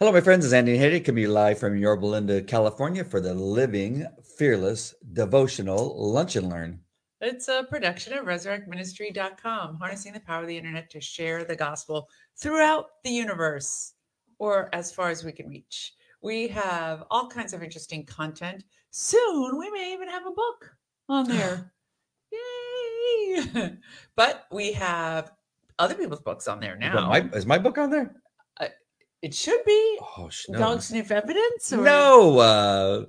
Hello, my friends. It's Andy Hayden coming to you live from Yorba Linda, California for the Living Fearless Devotional Lunch and Learn. It's a production of resurrectministry.com, harnessing the power of the internet to share the gospel throughout the universe or as far as we can reach. We have all kinds of interesting content. Soon we may even have a book on there. Yay! but we have other people's books on there now. my, is my book on there? It should be Oh, no. Dog Sniff Evidence. Or No, uh,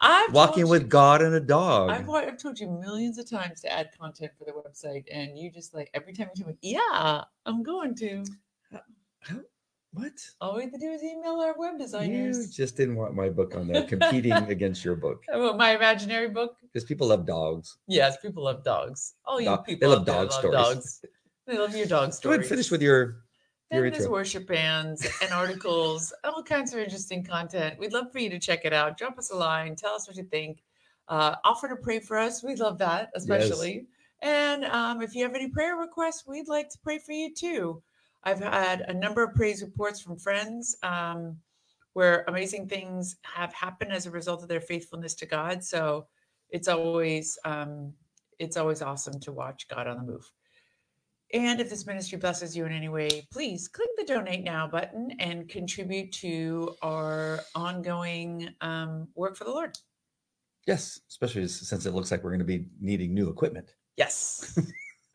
I've Walking with you- God and a Dog. I've, I've told you millions of times to add content for the website, and you just like every time you tell me, "Yeah, I'm going to." what? All we have to do is email our web designers. You just didn't want my book on there competing against your book Oh, my imaginary book. because people love dogs. Yes, people love dogs. Oh, you Dog- they people love dog love stories. Dogs. They love your dog stories. Go ahead finish with your. Feminist worship bands and articles, all kinds of interesting content. We'd love for you to check it out. Drop us a line. Tell us what you think. Uh, offer to pray for us. We love that, especially. And um, if you have any prayer requests, we'd like to pray for you too. I've had a number of praise reports from friends um, where amazing things have happened as a result of their faithfulness to God. So it's always um, it's always awesome to watch God on the move. And if this ministry blesses you in any way, please click the donate now button and contribute to our ongoing um, work for the Lord. Yes, especially since it looks like we're going to be needing new equipment. Yes.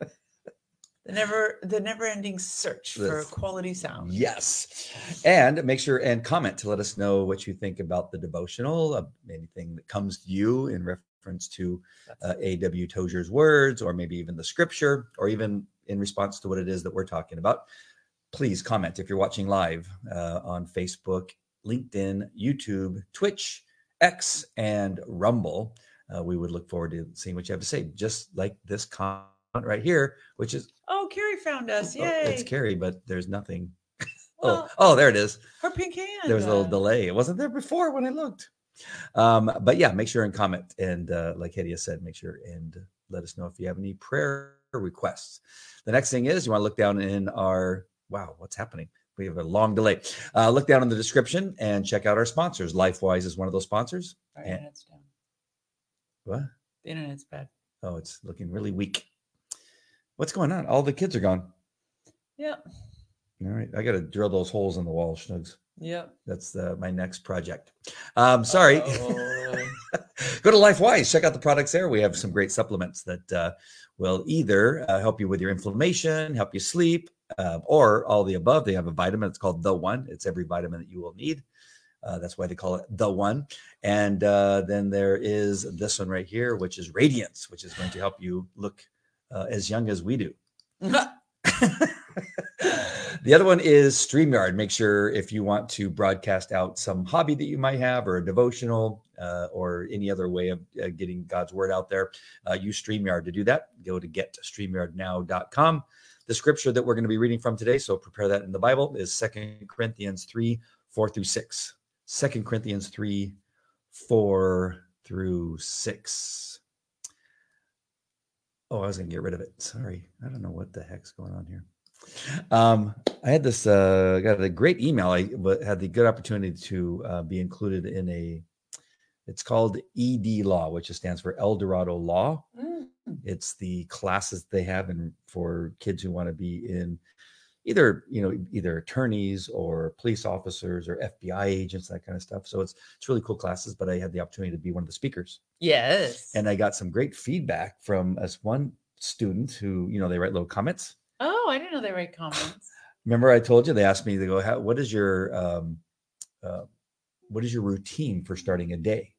the never the never ending search for Yes. quality sound. Yes. And make sure and comment to let us know what you think about the devotional, uh, anything that comes to you in reference to uh, A.W. Tozer's words, or maybe even the scripture, or even in response to what it is that we're talking about. Please comment if you're watching live uh, on Facebook, LinkedIn, YouTube, Twitch, X, and Rumble. Uh, we would look forward to seeing what you have to say, just like this comment right here, which is Oh, Carrie found us. oh, Yay. it's Carrie, but there's nothing. Well, oh, oh, there it is. her pink hand. There was a little uh, delay. It wasn't there before when I looked. Um, but yeah, make sure and comment. And uh, like Hedieh said, make sure and let us know if you have any prayer requests. The next thing is you want to look down in our wow, what's happening? We have a long delay. Uh, look down in the description and check out our sponsors. LifeWise is one of those sponsors. Our and- internet's down. What? The internet's bad. Oh, it's looking really weak. What's going on? All the kids are gone. Yep. All right, I got to drill those holes in the wall, Schnugs. Yep. That's my next project. Um, sorry. Go to LifeWise. Check out the products there. We have some great supplements that uh, will either uh, help you with your inflammation, help you sleep, uh, or all the above. They have a vitamin. It's called The One. It's every vitamin that you will need. Uh, that's why they call it The One. And uh, then there is this one right here, which is Radiance, which is going to help you look uh, as young as we do. the other one is StreamYard. Make sure if you want to broadcast out some hobby that you might have, or a devotional, uh, or any other way of uh, getting God's word out there, uh, use StreamYard to do that. Go to getstreamyardnow.com. The scripture that we're going to be reading from today, so prepare that in the Bible, is Second Corinthians 3 4 through 6. 2 Corinthians 3 4 through 6. Oh, I was to get rid of it. Sorry. I don't know what the heck's going on here. Um, I had this, uh, got a great email. I had the good opportunity to uh, be included in a, it's called ED Law, which stands for El Dorado Law. Mm. It's the classes they have in for kids who want to be in either you know either attorneys or police officers or FBI agents that kind of stuff. So it's it's really cool classes. But I had the opportunity to be one of the speakers, Yes. and I got some great feedback from us one student who you know they write little comments. oh, I didn't know they write comments. Remember I told you they asked me they go, How, "What is your um, uh, what is your routine for starting a day?"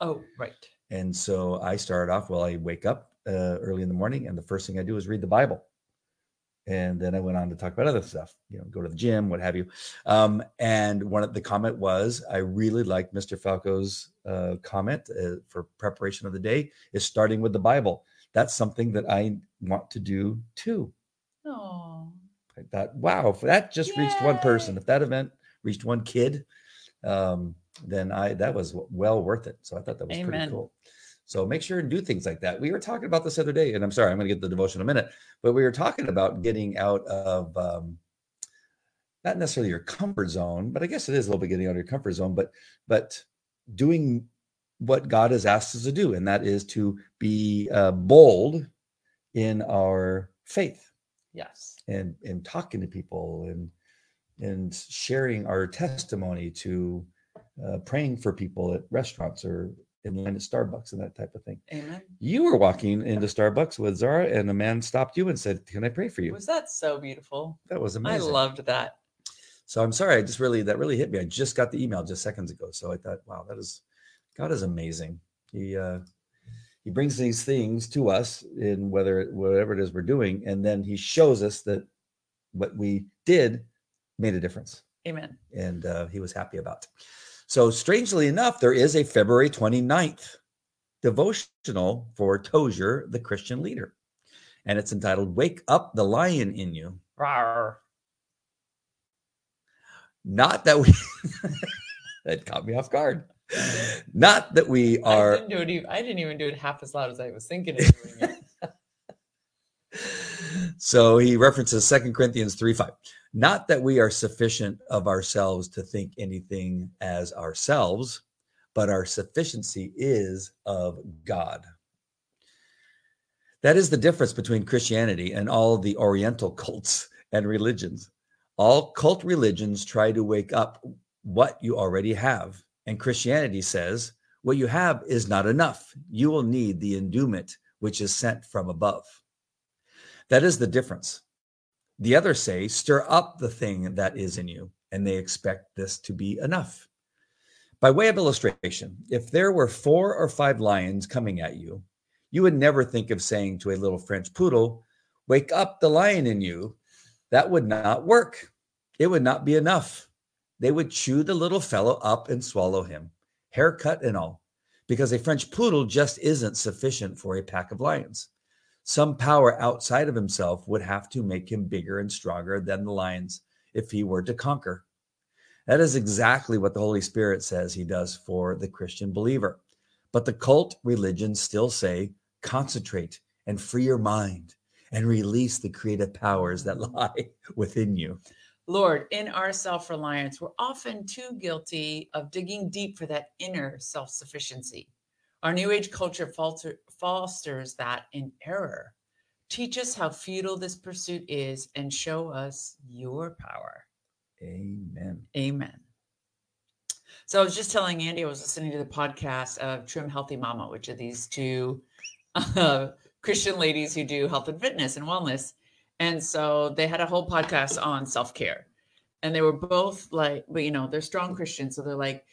Oh, right. And so I started off, well, I wake up uh, early in the morning, and the first thing I do is read the Bible. And then I went on to talk about other stuff, you know, go to the gym, what have you. Um, and one of the comment was, I really like Mr. Falco's uh, comment uh, for preparation of the day is starting with the Bible. That's something that I want to do too. Oh, I thought, wow, if that just reached one person, Yay. if that event reached one kid, um, then I that was well worth it. So I thought that was pretty cool. So make sure and do things like that. We were talking about this other day, and I'm sorry, I'm going to get the devotion in a minute, but we were talking about getting out of um, not necessarily your comfort zone, but I guess it is a little bit getting out of your comfort zone, but but doing what God has asked us to do, and that is to be uh, bold in our faith. Yes. And and talking to people and and sharing our testimony to uh, praying for people at restaurants or in line at Starbucks and that type of thing. Amen. You were walking into Starbucks with Zara, and a man stopped you and said, "Can I pray for you?" Was that so beautiful? That was amazing. I loved that. So I'm sorry, I just really that really hit me. I just got the email just seconds ago, so I thought, wow, that is God is amazing. He uh, he brings these things to us in whether whatever it is we're doing, and then he shows us that what we did made a difference, Amen. and uh, he was happy about. It. So strangely enough, there is a February 29th devotional for Tozer, the Christian leader, and it's entitled "Wake Up the Lion in You." Rawr. Not that we that caught me off guard. Not that we I are didn't do it. Even, I didn't even do it half as loud as I was thinking. Of doing it. So he references Second Corinthians 3 5. Not that we are sufficient of ourselves to think anything as ourselves, but our sufficiency is of God. That is the difference between Christianity and all the Oriental cults and religions. All cult religions try to wake up what you already have. And Christianity says, what you have is not enough. You will need the endowment which is sent from above. That is the difference. The others say, stir up the thing that is in you, and they expect this to be enough. By way of illustration, if there were four or five lions coming at you, you would never think of saying to a little French poodle, Wake up the lion in you. That would not work. It would not be enough. They would chew the little fellow up and swallow him, haircut and all, because a French poodle just isn't sufficient for a pack of lions. Some power outside of himself would have to make him bigger and stronger than the lions if he were to conquer. That is exactly what the Holy Spirit says he does for the Christian believer. But the cult religions still say, concentrate and free your mind and release the creative powers that lie within you. Lord, in our self reliance, we're often too guilty of digging deep for that inner self sufficiency. Our New Age culture falter, fosters that in error. Teach us how futile this pursuit is and show us your power. Amen. Amen. So I was just telling Andy, I was listening to the podcast of Trim Healthy Mama, which are these two uh, Christian ladies who do health and fitness and wellness. And so they had a whole podcast on self care. And they were both like, but you know, they're strong Christians. So they're like,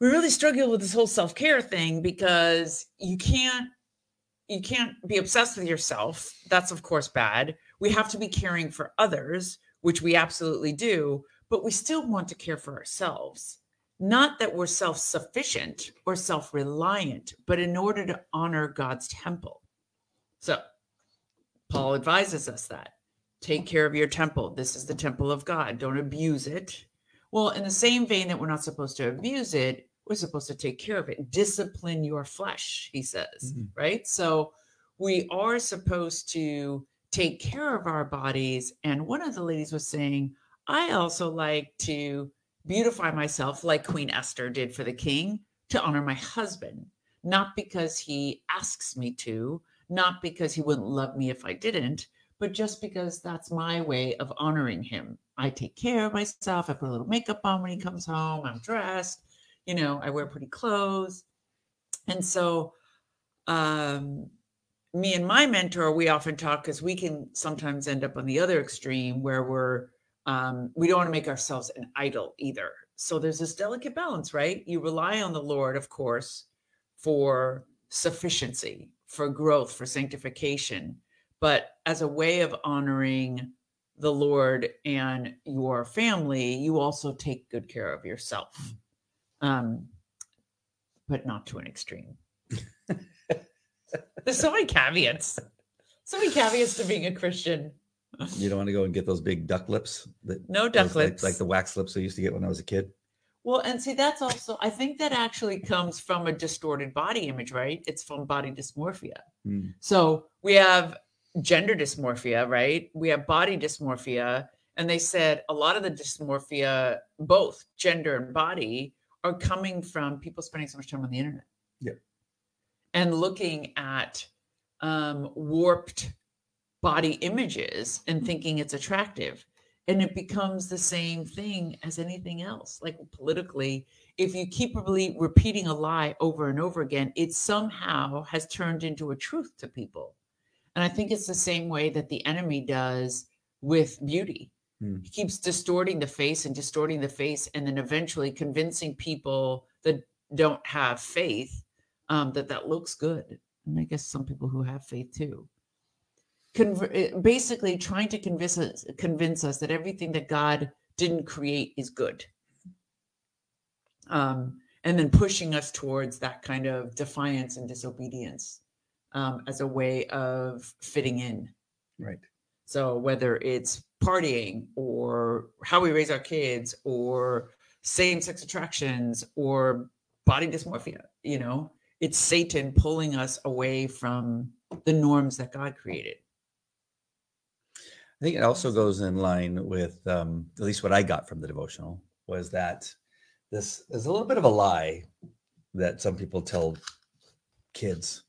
we really struggle with this whole self care thing because you can't you can't be obsessed with yourself. That's of course bad. We have to be caring for others, which we absolutely do, but we still want to care for ourselves. Not that we're self sufficient or self reliant, but in order to honor God's temple. So, Paul advises us that take care of your temple. This is the temple of God. Don't abuse it. Well, in the same vein that we're not supposed to abuse it, we're supposed to take care of it. Discipline your flesh, he says, Mhm. right? So, we are supposed to take care of our bodies. And one of the ladies was saying, I also like to beautify myself like Queen Esther did for the king to honor my husband, not because he asks me to, not because he wouldn't love me if I didn't, but just because that's my way of honoring him. I take care of myself. I put a little makeup on when he comes home. I'm dressed. You know, I wear pretty clothes. And so, um, me and my mentor, we often talk because we can sometimes end up on the other extreme where we're um, we don't want to make ourselves an idol either. So there's this delicate balance, right? You rely on the Lord, of course, for sufficiency, for growth, for sanctification, but as a way of honoring the Lord and your family, you also take good care of yourself, um, but not to an extreme. There's so many caveats. So many caveats to being a Christian. You don't want to go and get those big duck lips that No duck those, like- lips. like, the wax lips I used to get when I was a kid. Well, and see, that's also, I think that actually comes from a distorted body image, right? It's from body dysmorphia. Mm. So we have gender dysmorphia, right? We have body dysmorphia. and they said a lot of the dysmorphia, both gender and body, are coming from people spending so much time on the internet. Yeah. And looking at um, warped body images and thinking it's attractive. And it becomes the same thing as anything else. Like politically, if you keep really repeating a lie over and over again, it somehow has turned into a truth to people. And I think it's the same way that the enemy does with beauty. Hmm. He keeps distorting the face and distorting the face, and then eventually convincing people that don't have faith um, that that looks good. And I guess some people who have faith too. Conver- eh, basically, trying to convince us, convince us that everything that God didn't create is good. Um, and then pushing us towards that kind of defiance and disobedience um, as a way of fitting in. Right. So whether it's partying or how we raise our kids or same-sex attractions or body dysmorphia, you know, it's Satan pulling us away from the norms that God created. I think it also goes in line with um, at least what I got from the devotional was that this is a little bit of a lie that some people tell kids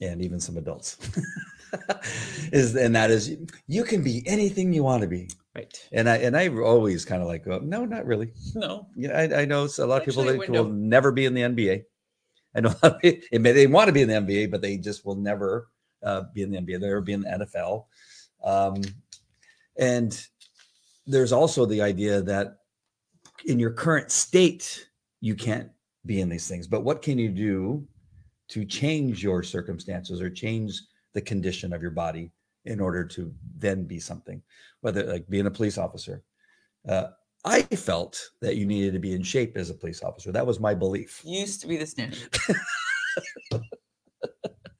and even some adults is and that is you can be anything you want to be Right. and i and i always kind of like go, no not really No. yeah i, I know a lot of people that window. will never be in the nba i know a lot of people- it may- they want to be in the nba but they just will never uh, be in the nba they'll be in the nfl um, and there's also the idea that in your current state, you can't be in these things. But what can you do to change your circumstances or change the condition of your body in order to then be something, whether like being a police officer? Uh, I felt that you needed to be in shape as a police officer. That was my belief. Used to be the standard.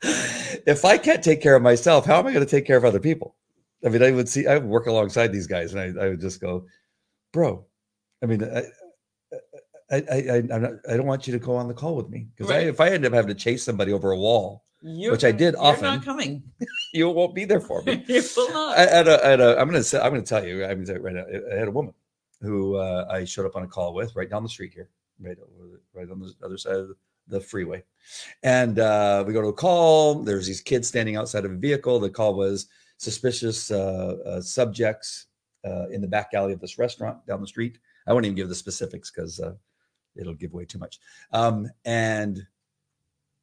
if I can't take care of myself, how am I going to take care of other people? I mean, I would see, I would work alongside these guys, and I, I would just go, bro. I mean, I, I, I, I, I'm not, I don't want you to go on the call with me because Right. if I end up having to chase somebody over a wall, You're Which I did you're often. not coming. you won't be there for me. you will not. I had a, I had a, I'm gonna say, I'm gonna tell you. I'm gonna tell you right now. I had a woman who uh, I showed up on a call with right down the street here, right over, the- right on the other side of the, the freeway, and uh, we go to a call. There's these kids standing outside of a vehicle. The call was suspicious uh, uh, subjects uh, in the back alley of this restaurant down the street. I won't even give the specifics because uh, it'll give away too much. Um, and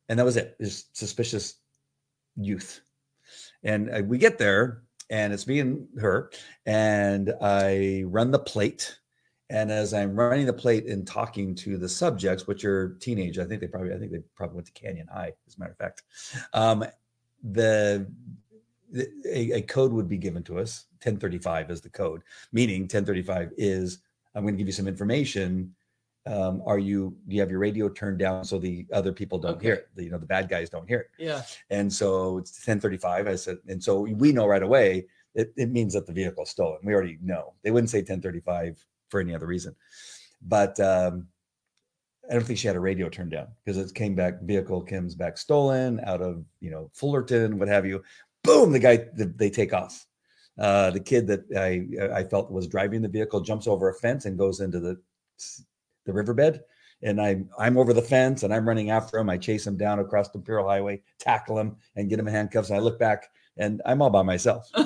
and that was it. Just suspicious youth. And uh, we get there, and it's me and her, and I run the plate. And as I'm running the plate and talking to the subjects, which are teenage, I think they probably, I think they probably went to Canyon High, as a matter of fact. Um, the, the a, a code would be given to us. 1035 is the code, meaning 1035 is I'm going to give you some information. Um, are you do you have your radio turned down so the other people don't hear it? The, you know, the bad guys don't hear it. yeah. And so it's 1035. I said, and so we know right away it, it means that the vehicle is stolen. We already know. They wouldn't say 1035 for any other reason. But um, I don't think she had a radio turned down because it came back, vehicle comes back stolen out of, you know, Fullerton, what have you. Boom, the guy, the, they take off. Uh, the kid that I I felt was driving the vehicle jumps over a fence and goes into the the riverbed. And I'm I'm over the fence and I'm running after him. I chase him down across the Imperial Highway, tackle him, and get him in handcuffs. And I look back and I'm all by myself.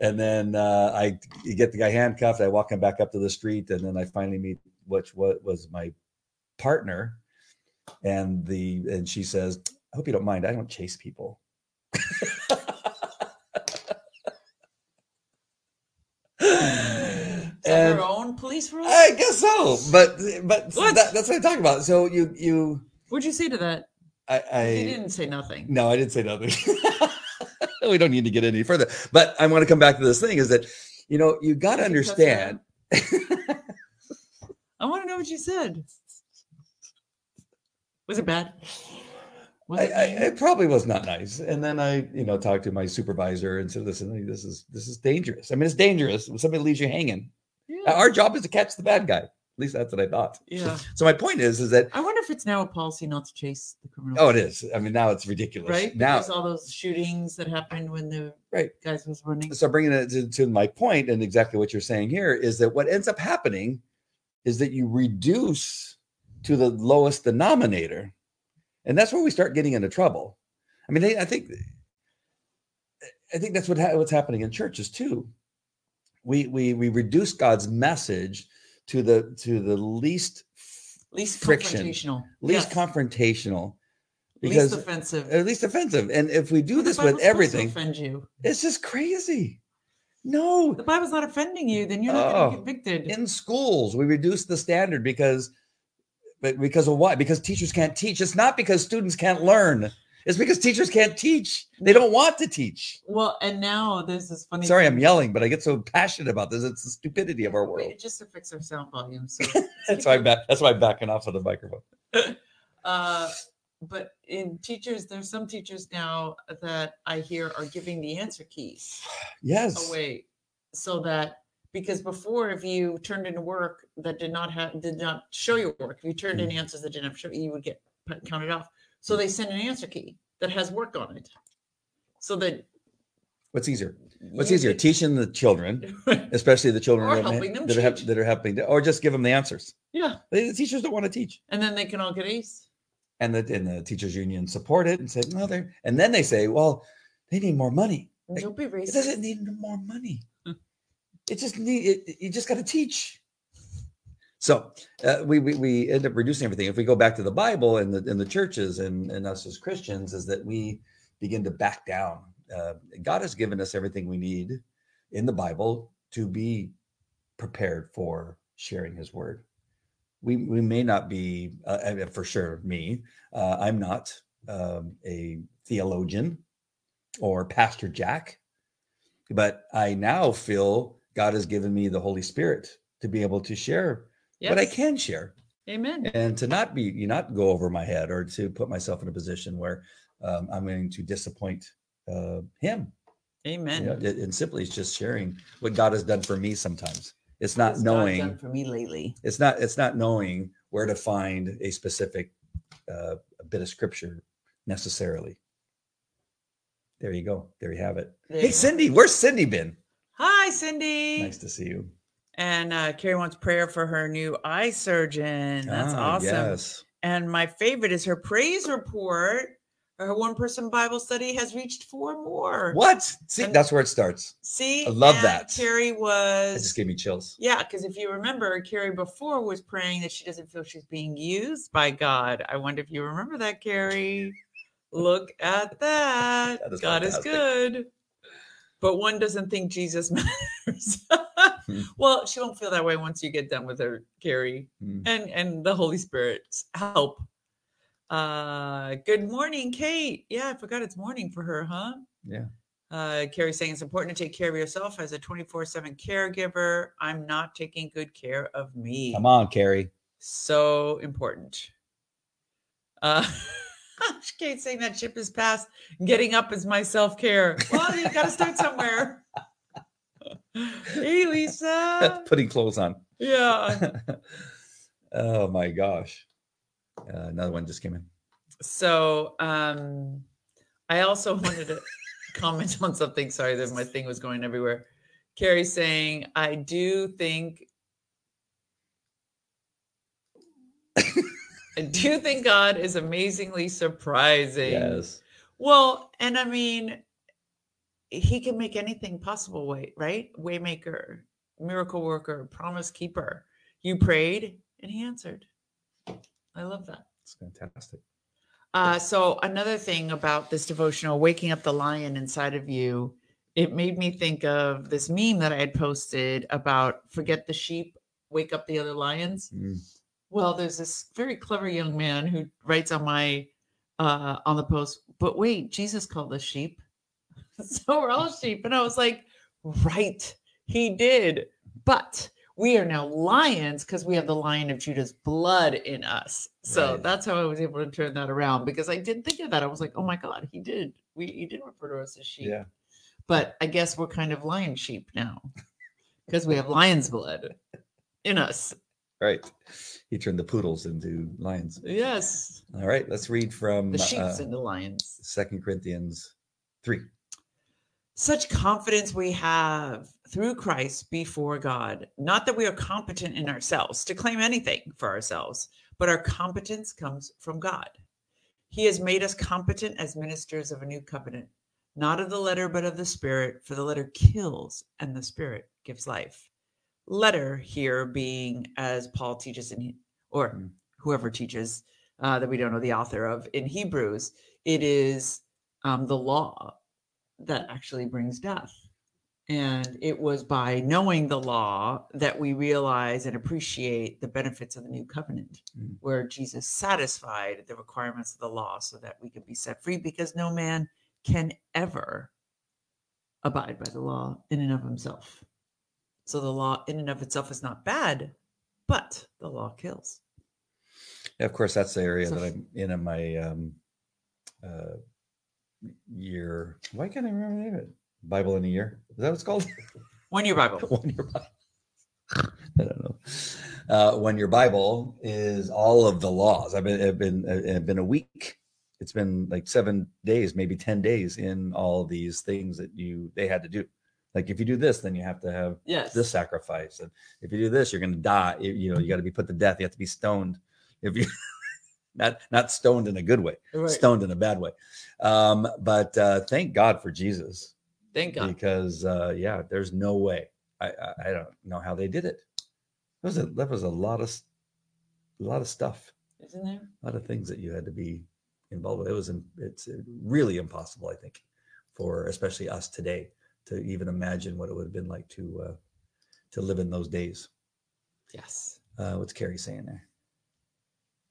And then uh, I get the guy handcuffed. I walk him back up to the street, and then I finally meet which what was my partner, and the and she says, "I hope you don't mind. I don't chase people." And own police rule? I guess so, but but that, that's what I'm talking about. So you you What'd you say to that? I, I you didn't say nothing. No, I didn't say nothing. we don't need to get any further. But I want to come back to this thing is that, you know, you got to Did you cuss understand. I want to know what you said. Was it bad? Was I, it I, it probably was not nice. And then I, you know, talked to my supervisor and said, listen, this is, this is dangerous. I mean, it's dangerous when somebody leaves you hanging. Yeah. Our job is to catch the bad guy. At least that's what I thought. Yeah. So my point is, is that I wonder if it's now a policy not to chase the criminal. oh, it is. I mean, now it's ridiculous. right? now, Because all those shootings that happened when the Right. guys was running. so bringing it to, to my point and exactly what you're saying here is that what ends up happening is that you reduce to the lowest denominator, and that's where we start getting into trouble. I mean, they, I think, I think that's what ha- what's happening in churches too. We we we reduce God's message to the to the least least friction, confrontational. least Yes. confrontational, least offensive. at least offensive. And if we do the this with everything, offend you. it's just crazy. No, The Bible's not offending you, then you're not Oh, going to be convicted. in schools we reduce the standard because but because of what because teachers can't teach it's not because students can't learn it's because teachers can't teach they don't want to teach well, and now there's this funny. sorry i'm yelling but i get so passionate about this it's the stupidity of our Wait, world It just affects our sound volume. So that's why i'm back that's why i'm backing off of the microphone uh, but in teachers, there's some teachers now that I hear are giving the answer keys yes away, so that because before, if you turned in work that did not have did not show your work, if you turned Mm. in answers that didn't have show, you would get counted off. So they send an answer key that has work on it, so that what's easier? What's easier get- teaching the children especially the children Or that, helping them that, are, that are helping to, or just give them the answers. Yeah, They- the teachers don't want to teach. And then they can all get A's. and the, and the teachers union support it and say no they're and then they say well they need more money. Like, Don't be racist. It doesn't need more money. It just need it, you just got to teach. So uh, we, we we end up reducing everything. If we go back to the Bible and the in the churches and, and us as Christians, is that we begin to back down. Uh, God has given us everything we need in the Bible to be prepared for sharing His word. We we may not be uh, for sure me. Uh, I'm not um, a theologian or Pastor Jack but I now feel God has given me the Holy Spirit to be able to share what I can share Amen. and to not be you not go over my head or to put myself in a position where um, I'm going to disappoint uh, him. Amen. You know, it- and simply it's just sharing what God has done for me. Sometimes it's not God knowing. done for me lately. It's not. It's not knowing where to find a specific uh, bit of scripture necessarily. There you go. There you have it. There Hey. Cindy, where's Cindy been? Hi, Cindy. Nice to see you. And uh, Carrie wants prayer for her new eye surgeon. That's Ah, awesome. Yes. And my favorite is her praise report. Her one person Bible study has reached four more. What? See, And- that's where it starts. See, I love that. Carrie was. It just gave me chills. yeah, because if you remember, Carrie before was praying that she doesn't feel she's being used by God. I wonder if you remember that, Carrie. Look at that. That is God is good. But one doesn't think Jesus matters. Hmm. well, she won't feel that way once you get done with her, Carrie Hmm. and and the Holy Spirit's help. Uh, good morning, Kate. Yeah, I forgot it's morning for her, huh? Yeah. Uh, Carrie saying it's important to take care of yourself as a 24 7 caregiver. I'm not taking good care of me. Come on, Carrie. So important. Uh, Kate saying that ship is past. Getting up is my self care. Well, you got to start somewhere. hey, Lisa. Putting clothes on. Yeah. oh my gosh. Uh, another one just came in. So um I also wanted to comment on something. Sorry that my thing was going everywhere. Carrie saying, I do think I do think God is amazingly surprising. Yes. Well, and I mean, he can make anything possible way, right? Waymaker, miracle worker, promise keeper. You prayed and he answered. I love that. It's fantastic. Uh, so another thing about this devotional, waking up the lion inside of you, it made me think of this meme that I had posted about forget the sheep, wake up the other lions. Mm. Well, there's this very clever young man who writes on my uh on the post, but wait, Jesus called us sheep. so we're all sheep. And I was like, right, he did. But we are now lions because we have the lion of Judah's blood in us. So Right. that's how I was able to turn that around because I didn't think of that. I was like, oh my God, he did. We he did refer to us as sheep. Yeah. But I guess we're kind of lion sheep now because we have lion's blood in us. Right. He turned the poodles into lions. Yes. All right. Let's read from The sheep's uh, into lions. Second Corinthians 3. Such confidence we have through Christ before God. Not that we are competent in ourselves to claim anything for ourselves, but our competence comes from God. He has made us competent as ministers of a new covenant, not of the letter, but of the spirit, for the letter kills and the spirit gives life. Letter here being, as Paul teaches in, or Mm. whoever teaches uh, that we don't know the author of in Hebrews, it is um, the law that actually brings death. And it was by knowing the law that we realize and appreciate the benefits of the new covenant, Mm. where Jesus satisfied the requirements of the law so that we could be set free because no man can ever abide by the law in and of himself. So the law in and of itself is not bad, but the law kills. Yeah, of course, that's the area So- that I'm in in my um, uh, year. Why can't I remember the name of it? Bible in a year. Is that what it's called? One year Bible. one year Bible. I don't know. Uh, one year Bible is all of the laws. I've been, I've been, I've been a week. It's been like seven days, maybe 10 days in all these things that you, they had to do. Like if you do this, then you have to have Yes. this sacrifice. And if you do this, you're going to die. You, know, you got to be put to death. You have to be stoned. If you, not, not stoned in a good way, Right. stoned in a bad way. Um, but uh, thank God for Jesus Thank God. because uh, yeah, there's no way. I, I I don't know how they did it. That was a that was a lot of a lot of stuff, Isn't there? a lot of things that you had to be involved with. It was it's uh, really impossible, I think, for especially us today to even imagine what it would have been like to uh, to live in those days. Yes. Uh, what's Carrie saying there?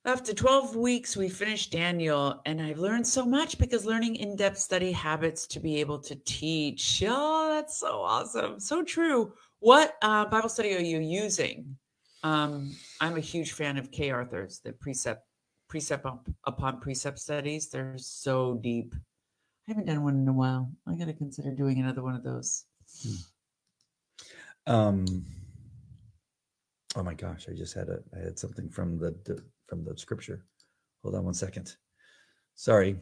After 12 weeks, we finished Daniel, and I've learned so much because learning in depth study habits to be able to teach. Oh, that's so awesome. So true. What uh, Bible study are you using? Um, I'm a huge fan of Kay Arthur's, the precept, precept upon precept studies. They're so deep. I haven't done one in a while. I got to consider doing another one of those. Um, oh my gosh, I just had a I had something from the, the from the scripture. Hold on one second. Sorry.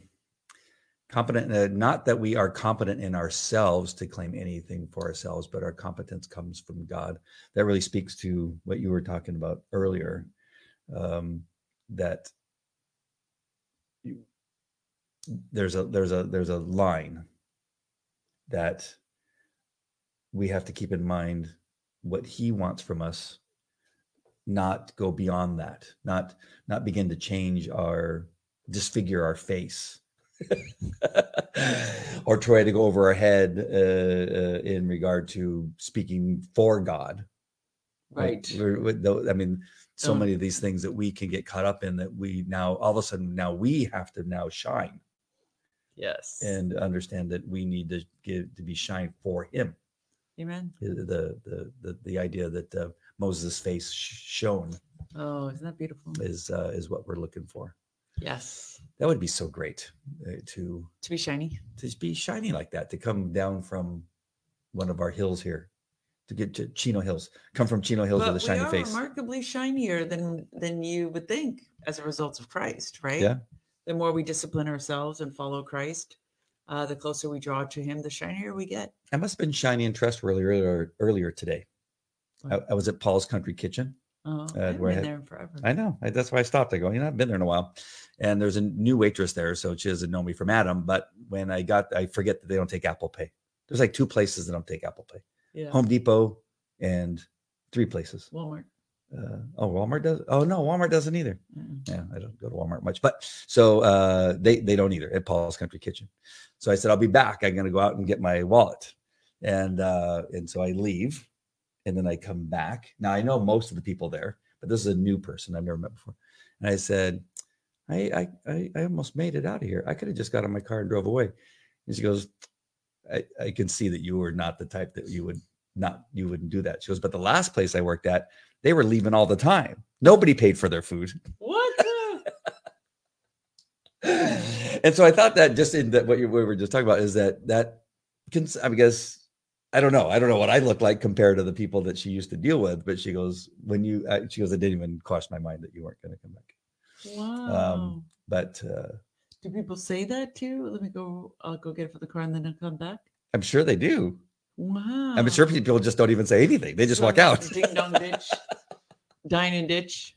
Competent, uh, not that we are competent in ourselves to claim anything for ourselves, but our competence comes from God. That really speaks to what you were talking about earlier. Um, that there's a there's a there's a line that we have to keep in mind what he wants from us not go beyond that not not begin to change our disfigure our face or try to go over our head uh, uh, in regard to speaking for god. Right. We're- we're- i mean so Oh. many of these things that we can get caught up in that we now all of a sudden now we have to now shine Yes. and understand that we need to give to be shine for him Amen. the the the the idea that uh, Moses' face shone Oh, isn't that beautiful? is uh, is what we're looking for. Yes. That would be so great uh, to To be shiny. to be shiny like that. To come down from one of our hills here, to get to Chino Hills, come from Chino Hills But with a shiny face. remarkably shinier than than you would think as a result of Christ, right? Yeah. The more we discipline ourselves and follow Christ, uh, the closer we draw to Him, the shinier we get. I must have been shiny and trustworthy earlier earlier today. I, I was at Paul's Country Kitchen. Oh, Uh, I haven't where I been had- there forever. I know. I, that's why I stopped. I go, you know, I've been there in a while. And there's a new waitress there. So she doesn't know me from Adam. But when I got, I forget that they don't take Apple Pay. There's like two places that don't take Apple Pay yeah. Home Depot and three places. Walmart. Uh, oh, Walmart does. Oh, no, Walmart doesn't either. Mm-mm. Yeah, I don't go to Walmart much. But so uh, they, they don't either at Paul's Country Kitchen. So I said, I'll be back. I'm going to go out and get my wallet. And, uh, and so I leave and then I come back. Now I know most of the people there, but this is a new person I've never met before. And I said, I I I, I almost made it out of here. I could have just got in my car and drove away. And she goes, I, I can see that you were not the type that you would not you wouldn't do that. She goes, but the last place I worked at, they were leaving all the time. Nobody paid for their food. What? and so I thought that just in that what you we were just talking about is that that can I guess I don't know. I don't know what I look like compared to the people that she used to deal with. But she goes, when you, uh, she goes, it didn't even cross my mind that you weren't going to come back. Wow. But uh, Do people say that too? Let me go. I'll go get it for the car and then I'll come back. I'm sure they do. Wow. I'm sure people just don't even say anything. They just walk out. Ding dong ditch. Dine and ditch.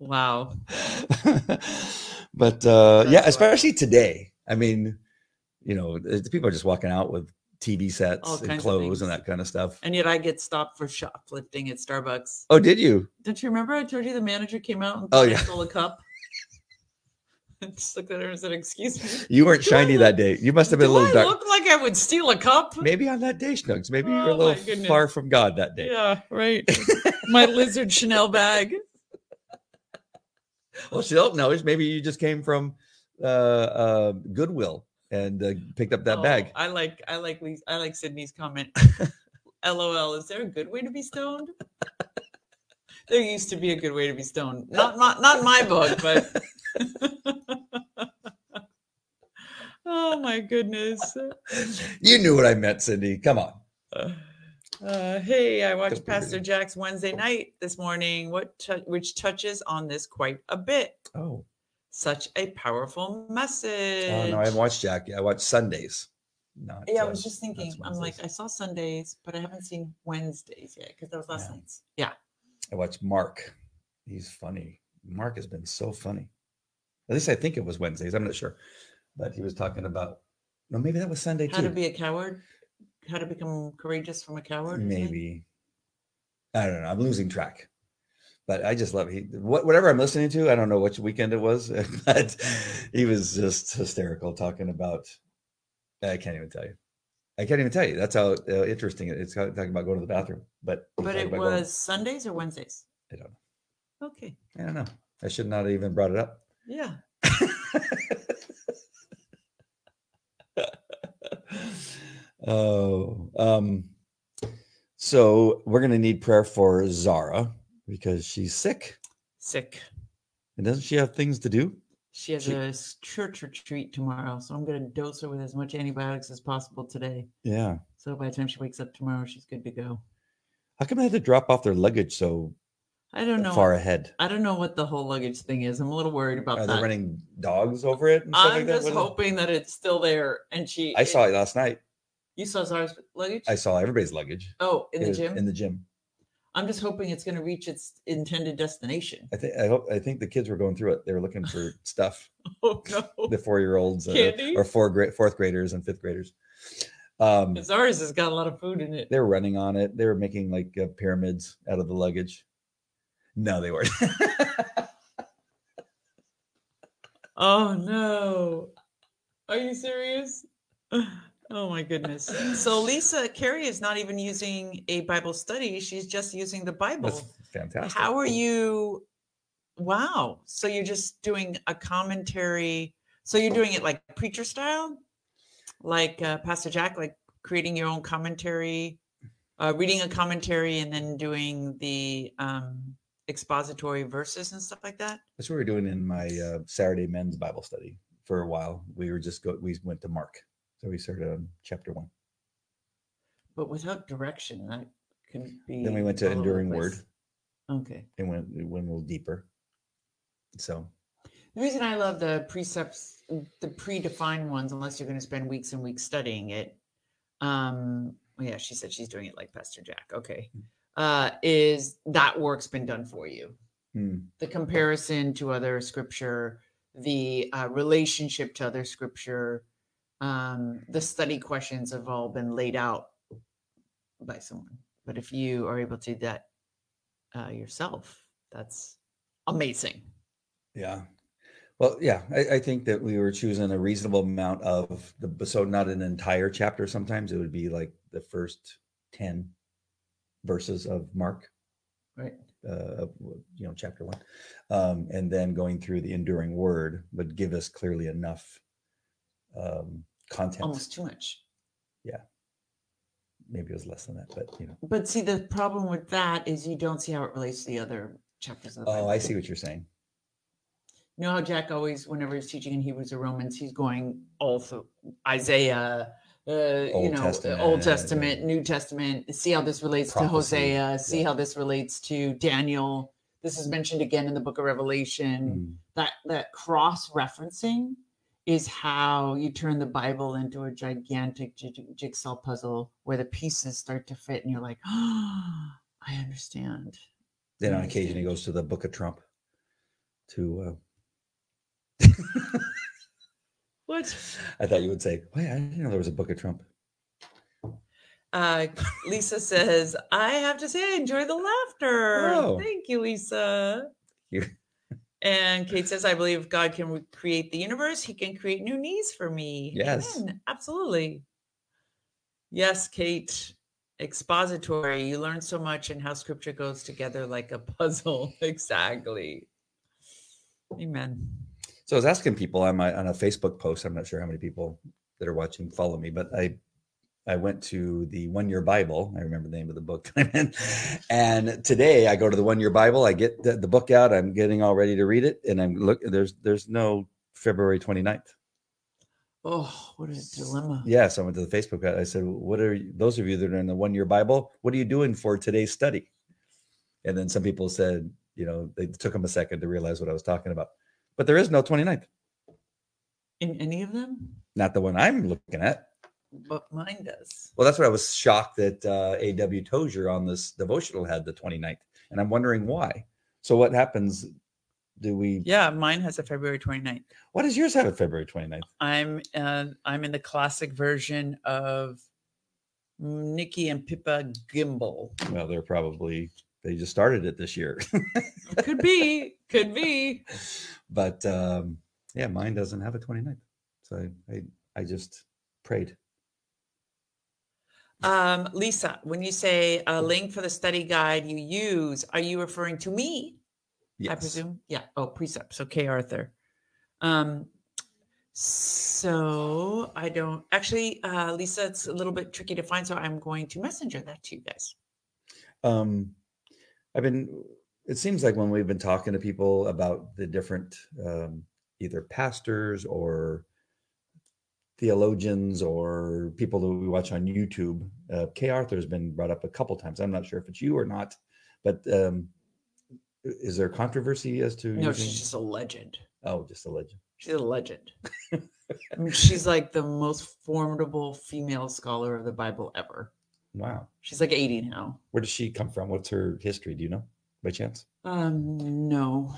Wow. but uh, yeah, especially today. I mean, you know, people are just walking out with TV sets All and clothes and that kind of stuff. And yet I get stopped for shoplifting at Starbucks. Oh, did you? Don't you remember I told you the manager came out and Oh, yeah. stole a cup? I just looked at her and said, "Excuse me." You weren't shiny that day. You must have been a little I dark. look like I would steal a cup? Maybe on that day, Snugs. Maybe you're a Oh, little far from God that day. Yeah, right. My lizard Chanel bag. Well, she don't know. Maybe you just came from uh, uh, Goodwill and uh, picked up that Oh, bag. I like I like I like Cindy's comment. LOL, is there a good way to be stoned? There used to be a good way to be stoned. Not my, not my book, but Oh my goodness. You knew what I meant, Cindy. Come on. Uh, hey, I watched Pastor. Jack's Wednesday night this morning, what tou- which touches on this quite a bit. Oh, Such a powerful message. oh no, I haven't watched Jack. I watched Sundays. Not, Yeah, I uh, was just thinking. I'm like, I saw Sundays, but I haven't seen Wednesdays yet because that was last Yeah. night's. Yeah. I watched Mark. He's funny. Mark has been so funny. At least I think it was Wednesdays. I'm not sure, but he was talking about. No, maybe that was Sunday How to be a coward. How to become courageous from a coward. Maybe. I don't know. I'm losing track. But I just love he whatever I'm listening to. I don't know which weekend it was, but he was just hysterical talking about. I can't even tell you. I can't even tell you. That's how uh, interesting it is. Talking about going to the bathroom, but But it about going- was Sundays or Wednesdays. I don't know. Okay. I don't know. I should not have even brought it up. Yeah. oh, um, so we're gonna need prayer for Zara because she's sick Sick. and doesn't she have things to do? She has She- a church retreat tomorrow, so I'm going to dose her with as much antibiotics as possible today. Yeah. So by the time she wakes up tomorrow, she's good to go. How come they had to drop off their luggage so I don't know. far ahead? I don't know what the whole luggage thing is. I'm a little worried about that. Are they running dogs over it? And stuff I'm like that? just hoping that it's still there. And she, I saw it last night. You saw Zara's luggage? I saw everybody's luggage oh, in It the gym. In the gym. I'm just hoping it's going to reach its intended destination. I think I hope I think the kids were going through it. They were looking for stuff. Oh no! The four year olds uh, or four grade fourth graders and fifth graders. Um, Zara's has got a lot of food in it. they were running on it. They were making like uh, pyramids out of the luggage. No, they weren't. Oh no! Are you serious? Oh my goodness! So Lisa Carrie is not even using a Bible study; she's just using the Bible. That's fantastic. How are you? Wow! So you're just doing a commentary. So you're doing it like preacher style, like uh, Pastor Jack, like creating your own commentary, uh, reading a commentary, and then doing the um, expository verses and stuff like that. That's what we were doing in my uh, Saturday men's Bible study for a while. We were just go. We went to Mark, so we started on chapter one. But without direction, that can be. Then we went to all over the enduring word. Okay. and went we went a little deeper. So The reason I love the precepts, the predefined ones, unless you're going to spend weeks and weeks studying it, um, well, yeah, she said she's doing it like Pastor Jack. Okay, uh, is that work's been done for you? hmm, The comparison to other scripture, the uh, relationship to other scripture, um, the study questions have all been laid out by someone. But if you are able to do that uh, yourself, that's amazing. yeah. Well, yeah, I, I think that we were choosing a reasonable amount of the so not an entire chapter. Sometimes it would be like the first ten verses of Mark, Right. uh, you know, chapter one, um, and then going through the enduring word would give us clearly enough um, content. Almost too much. Yeah. Maybe it was less than that, but you know. But see, the problem with that is you don't see how it relates to the other chapters of the Bible. Oh, I see what you're saying. You know how Jack always, whenever he's teaching in Hebrews or Romans, he's going all through Isaiah, uh, Old you know, Testament. Old Testament, New Testament. See how this relates to Hosea. See yeah. how this relates to Daniel. This is mentioned again in the Book of Revelation. Mm. That that cross referencing is how you turn the Bible into a gigantic jig- jigsaw puzzle where the pieces start to fit, and you're like, oh, I understand. Then on occasion he goes to the Book of Trump to uh, What? I thought you would say, wait, I didn't know there was a book of Trump. Uh, Lisa says, I have to say, I enjoy the laughter. Oh. Thank you, Lisa. You- And Kate says, I believe God can re- create the universe. He can create new needs for me. Yes. Amen. Absolutely. Yes, Kate. Expository. You learn so much in how scripture goes together like a puzzle. exactly. Amen. So I was asking people on my on a Facebook post. I'm not sure how many people that are watching follow me, but I I went to the One Year Bible. I remember the name of the book I'm mm-hmm. in. And today I go to the One Year Bible. I get the, the book out. I'm getting all ready to read it, and I'm look. There's there's no February 29th. Oh, what a dilemma. Yeah, so I went to the Facebook. I said, "What are you, those of you that are in the One Year Bible? What are you doing for today's study?" And then some people said, you know, they took them a second to realize what I was talking about. But there is no 29th. In any of them? Not the one I'm looking at. But mine does. Well, that's what I was shocked that uh, A.W. Tozer on this devotional had the 29th. And I'm wondering why. So what happens? Do we, Yeah, mine has a February 29th. what does yours have a February 29th? I'm uh, I'm in the classic version of Nicky and Pippa Gumbel. Well, they're probably, they just started it this year. Could be, could be. but um, yeah, mine doesn't have a 29th. So I, I, I just prayed. Um, Lisa, when you say a link for the study guide you use, are you referring to me? Yes. I presume. Yeah. Oh, precepts. Okay, Arthur. Um, so I don't actually, uh, Lisa. It's a little bit tricky to find, so I'm going to messenger that to you guys. Um, I've been. It seems like when we've been talking to people about the different, um, either pastors or theologians or people that we watch on YouTube, uh, Kay Arthur has been brought up a couple times. I'm not sure if it's you or not, but um, is there controversy as to? No, using- she's just a legend. oh, just a legend. She's a legend. I mean, she's like the most formidable female scholar of the Bible ever. Wow. She's like 80 now. Where does she come from? What's her history? Do you know by chance? Um, no,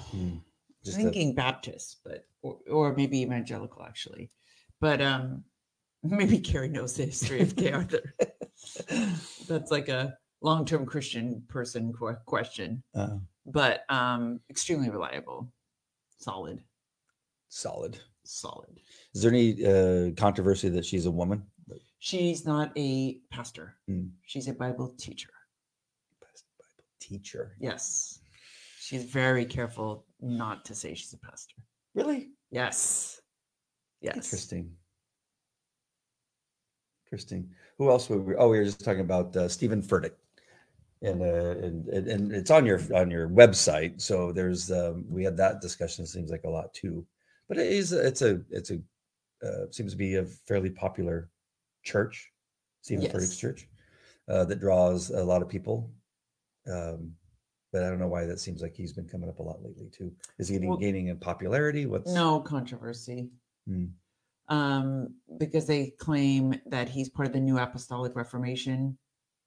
Just a- thinking Baptist, but or, or maybe evangelical actually, but um, maybe Carrie knows the history of Kay Arthur. That's like a long-term Christian person que- question, uh, but um, extremely reliable, solid, solid. solid. Is there any uh, controversy that she's a woman? She's not a pastor. Mm. She's a Bible teacher. Bible teacher. Yes. She's very careful not to say she's a pastor. Really? Yes. Yes. Interesting. Interesting. Who else were we? Oh, we were just talking about uh, Stephen Furtick, and, uh, and and it's on your on your website. So there's um, we had that discussion. It Seems like a lot too, but it is it's a it's a uh, seems to be a fairly popular church, Stephen Furtick's church, uh, that draws a lot of people. Um, but I don't know why that seems like he's been coming up a lot lately too. Is he Well- gaining in popularity? What's No controversy. Hmm. Um, because they claim that he's part of the New Apostolic Reformation,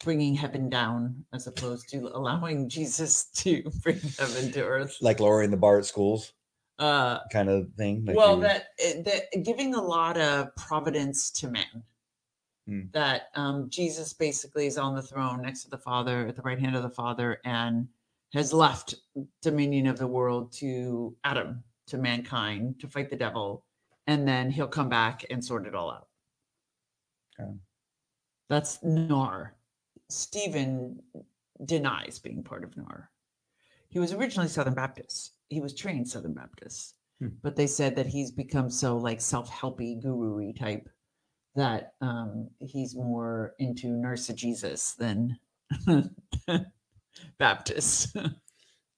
bringing heaven down as opposed to allowing Jesus to bring heaven to earth. like lowering the bar at schools? Uh, kind of thing. like well, you- that, eh, that giving a lot of providence to man. Hmm. That um, Jesus basically is on the throne next to the Father, at the right hand of the Father, and has left dominion of the world to Adam, to mankind, to fight the devil, and then he'll come back and sort it all out. Okay. That's Nar. Stephen denies being part of Nar. He was originally Southern Baptist. He was trained Southern Baptist, Hmm. but they said that he's become so like self-helpy guru-y type that um, he's more into Jesus than Baptist.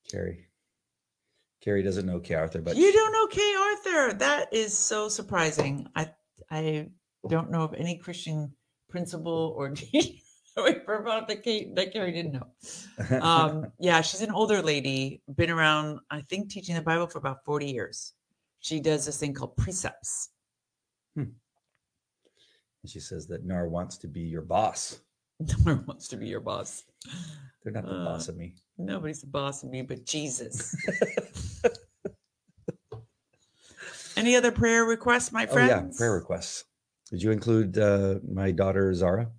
Carrie. Carrie doesn't know Kay Arthur, but you don't know Kay Arthur. That is so surprising. I I don't know of any Christian principle or teacher. That Kate that Carrie didn't know. Um, yeah, she's an older lady, been around, I think, teaching the Bible for about 40 years. She does this thing called precepts. and she says that Nar wants to be your boss. Nor wants to be your boss. They're not the Uh, boss of me. Nobody's the boss of me but Jesus. Any other prayer requests, my friends? Oh yeah, prayer requests. Did you include uh, my daughter Zara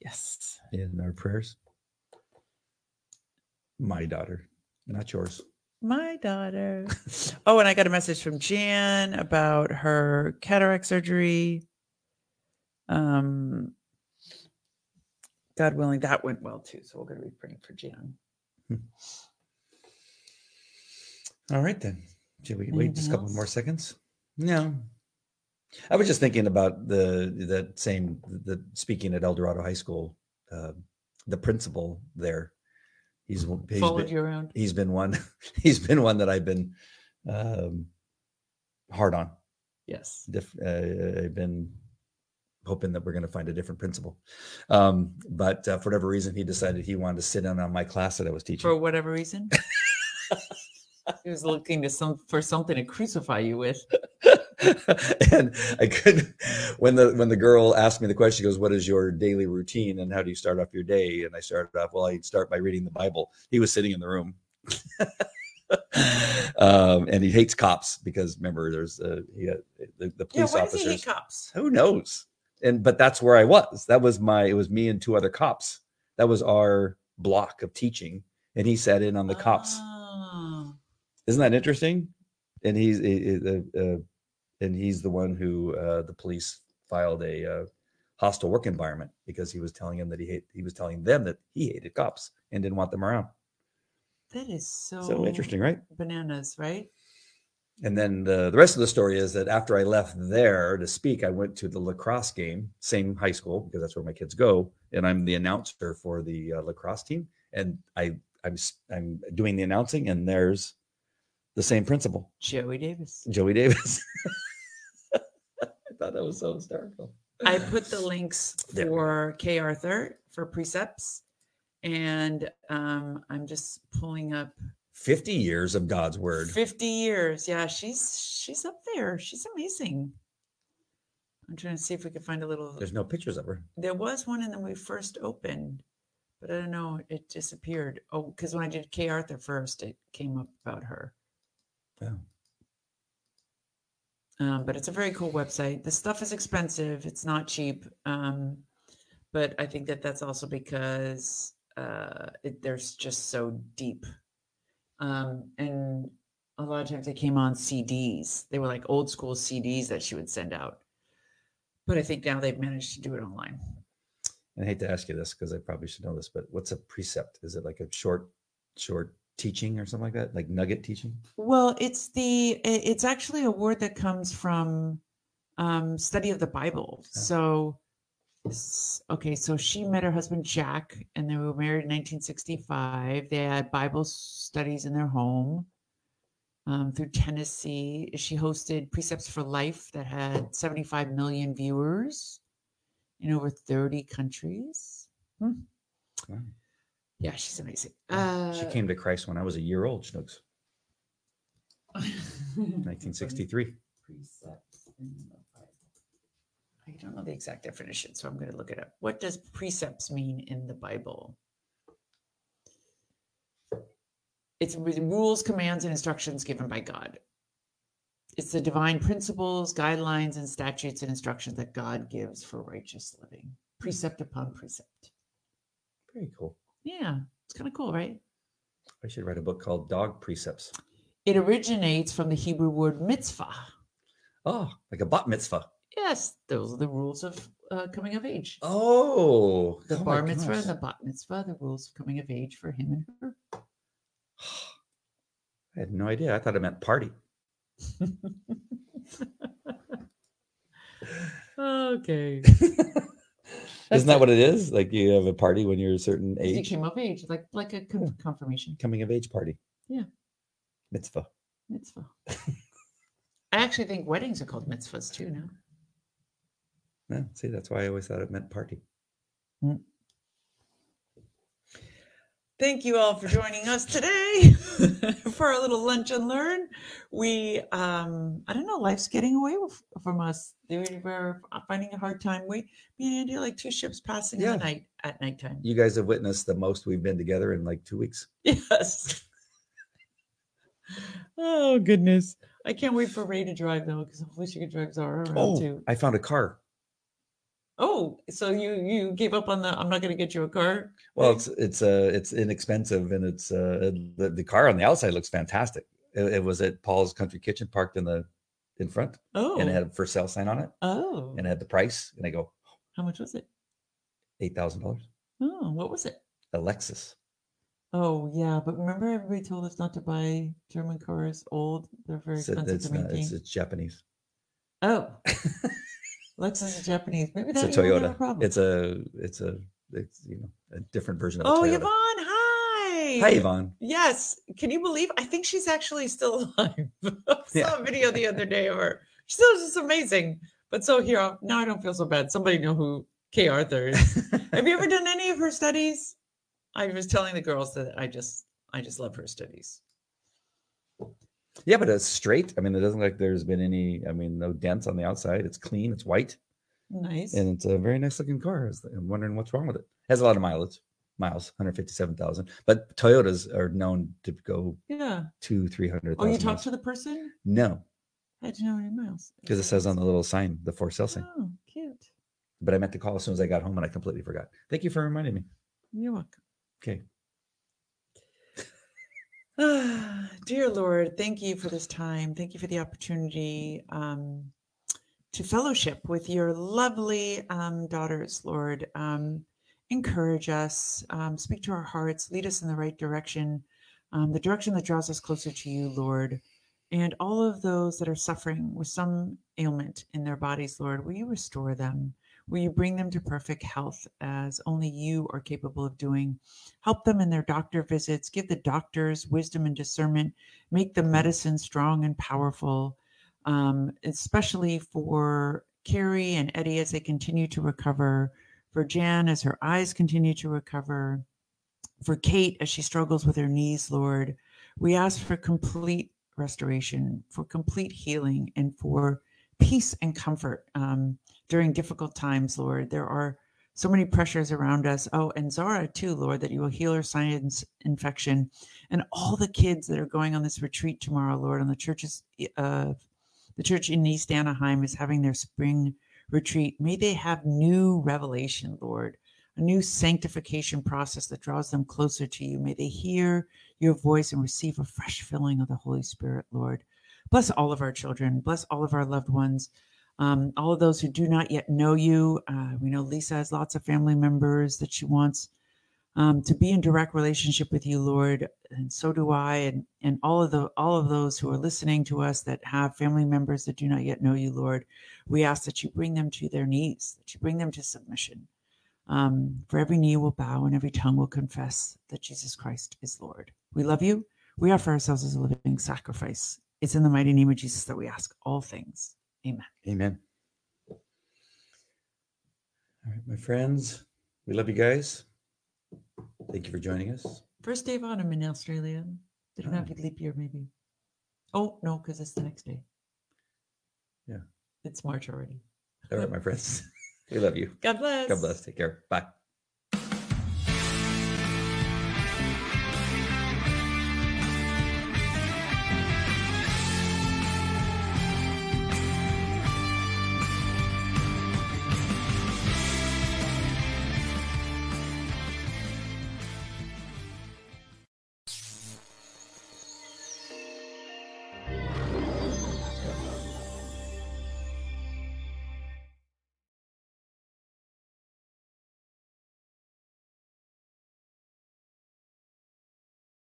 Yes. in our prayers? My daughter, not yours. My daughter. oh, and I got a message from Jan about her cataract surgery. Um, God willing, that went well too. So we're going to be praying for Jan. All right then. Should we wait just a couple else? more seconds? No. I was just thinking about the that same the speaking at El Dorado High School, uh, the principal there. He's he's Followed been, you around. he's been one he's been one that I've been um, hard on. Yes. Uh, I've been hoping that we're going to find a different principal, um, but uh, for whatever reason, he decided he wanted to sit in on my class that I was teaching. For whatever reason. he was looking to some for something to crucify you with. and I couldn't when the when the girl asked me the question, she goes, What is your daily routine and how do you start off your day? And I started off, well, I start by reading the Bible. He was sitting in the room. um, and he hates cops because remember there's uh, he, the, the Yeah, police why does he officers. hate cops? Who knows? And but that's where I was. That was my it was me and two other cops. That was our block of teaching. And he sat in on the cops. Ah. Isn't that interesting? And he's uh, uh, and he's the one who uh, the police filed a uh, hostile work environment because he was telling him that he hate he was telling them that he hated cops and didn't want them around. That is so, So interesting, right? Bananas, right? And then the the rest of the story is that after I left there to speak, I went to the lacrosse game, same high school because that's where my kids go, and I'm the announcer for the uh, lacrosse team, and I I'm I'm doing the announcing, and there's the same principal. Joey Davis. Joey Davis. I thought that was so hysterical. I put the links There for Kay Arthur for precepts, and um, I'm just pulling up 50 years of God's word. 50 years. Yeah, she's she's up there. She's amazing. I'm trying to see if we can find a little. There's no pictures of her. There was one in when we first opened, but I don't know. It disappeared. Oh, because when I did Kay Arthur first, it came up about her. Yeah. Um, but it's a very cool website. The stuff is expensive. It's not cheap. Um, but I think that that's also because uh, it, there's just so deep. Um, and a lot of times they came on CDs. They were like old school CDs that she would send out. But I think now they've managed to do it online. And I hate to ask you this because I probably should know this, but what's a precept? Is it like a short, short teaching or something like that? Like nugget teaching? Well, it's the it's actually a word that comes from um, study of the Bible. Yeah. So, okay, so she met her husband Jack, and they were married in 1965. They had Bible studies in their home um, through Tennessee. She hosted Precepts for Life that had 75 million viewers in over 30 countries. Hmm. Wow. Yeah, she's amazing. she Uh, came to Christ when I was a year old, Schnooks, 1963. precepts in the Bible. I don't know the exact definition, so I'm going to look it up. What does precepts mean in the Bible? It's rules, commands, and instructions given by God. It's the divine principles, guidelines, and statutes and instructions that God gives for righteous living, precept upon precept. Very cool. Yeah, it's kind of cool, right? I should write a book called Dog Precepts. It originates from the Hebrew word mitzvah. Oh, like a bat mitzvah. Yes, those are the rules of uh, coming of age. Oh, the oh bar mitzvah gosh. and the bat mitzvah, the rules of coming of age for him and her. I had no idea. I thought it meant party. okay. Isn't that what it is? Like you have a party when you're a certain age. You came of age, like like a con- confirmation coming of age party. Yeah. Mitzvah. mitzvah. I actually think weddings are called mitzvahs too now. Yeah, see, that's why I always thought it meant party. Thank you all for joining us today for our little lunch and learn. We, um, I don't know, life's getting away from us. We're finding a hard time. We, me and Andy, are like two ships passing in Yeah. the night at nighttime. You guys have witnessed the most we've been together in like two weeks. Yes. oh goodness, I can't wait for Ray to drive though, because hopefully she can drive Zara around Oh, too. I found a car. Oh, so you you gave up on the? I'm not going to get you a car. Well, it's it's uh it's inexpensive and it's uh the, the car on the outside looks fantastic. It, it was at Paul's Country Kitchen parked in the in front oh and it had a for sale sign on it oh. and it had the price and I go How much was it? eight thousand dollars. Oh, what was it? A Lexus. Oh yeah, but remember everybody told us not to buy German cars old. They're very expensive it's to not, maintain. it's, it's Japanese. Oh, Lexus is a Japanese. Maybe It's a you won't have Toyota. It's a it's a it's you know a different version of oh, Toyota. Yvonne, hi. Hi Yvonne. Yes. Can you believe? I think she's actually still alive. I saw Yeah. a video the other day of her. She's still just amazing. But so here, now I don't feel so bad. Somebody know who Kay Arthur is. Have you ever done any of her studies? I was telling the girls that I just, I just love her studies. Yeah, but it's straight. I mean, it doesn't look like there's been any. I mean, no dents on the outside. It's clean. It's white, Nice. and it's a very nice looking car. I'm wondering what's wrong with it. Has a lot of mileage, miles, 157,000. But Toyotas are known to go yeah. two, three hundred. Oh, you talked to the person? No, How'd you know many miles? because it says on the little sign, the for sale sign. Oh, cute. But I meant to call as soon as I got home, and I completely forgot. Thank you for reminding me. You're welcome. Okay. Dear Lord, thank you for this time. Thank you for the opportunity um, to fellowship with your lovely um, daughters, Lord. Um, encourage us, um, speak to our hearts, lead us in the right direction, um, the direction that draws us closer to you, Lord. And all of those that are suffering with some ailment in their bodies, Lord, will you restore them? Will you bring them to perfect health as only you are capable of doing? help them in their doctor visits, give the doctors wisdom and discernment, make the medicine strong and powerful, um, especially for Carrie and Eddie as they continue to recover, for Jan as her eyes continue to recover, for Kate as she struggles with her knees, Lord. We ask for complete restoration, for complete healing, and for peace and comfort um, during difficult times, Lord. There are so many pressures around us. Oh, and Zara too, Lord, that you will heal her sinus infection, and all the kids that are going on this retreat tomorrow, Lord, on the churches. Uh, the church in East Anaheim is having their spring retreat. May they have new revelation, Lord, a new sanctification process that draws them closer to you. May they hear your voice and receive a fresh filling of the Holy Spirit, Lord. Bless all of our children. Bless all of our loved ones um, all of those who do not yet know you. Uh, we know Lisa has lots of family members that she wants um, to be in direct relationship with you, Lord, and so do I, and and all of the all of those who are listening to us that have family members that do not yet know you, Lord. We ask that you bring them to their knees, that you bring them to submission. Um, for every knee will bow and every tongue will confess that Jesus Christ is Lord. We love you. We offer ourselves as a living sacrifice. It's in the mighty name of Jesus that we ask all things. Amen. Amen. All right, my friends, we love you guys. Thank you for joining us. First day of autumn in Australia. They don't have Oh. a leap year, maybe. Oh, no, because it's the next day. Yeah. It's March already. All right, my friends, we love you. God bless. God bless. Take care. Bye.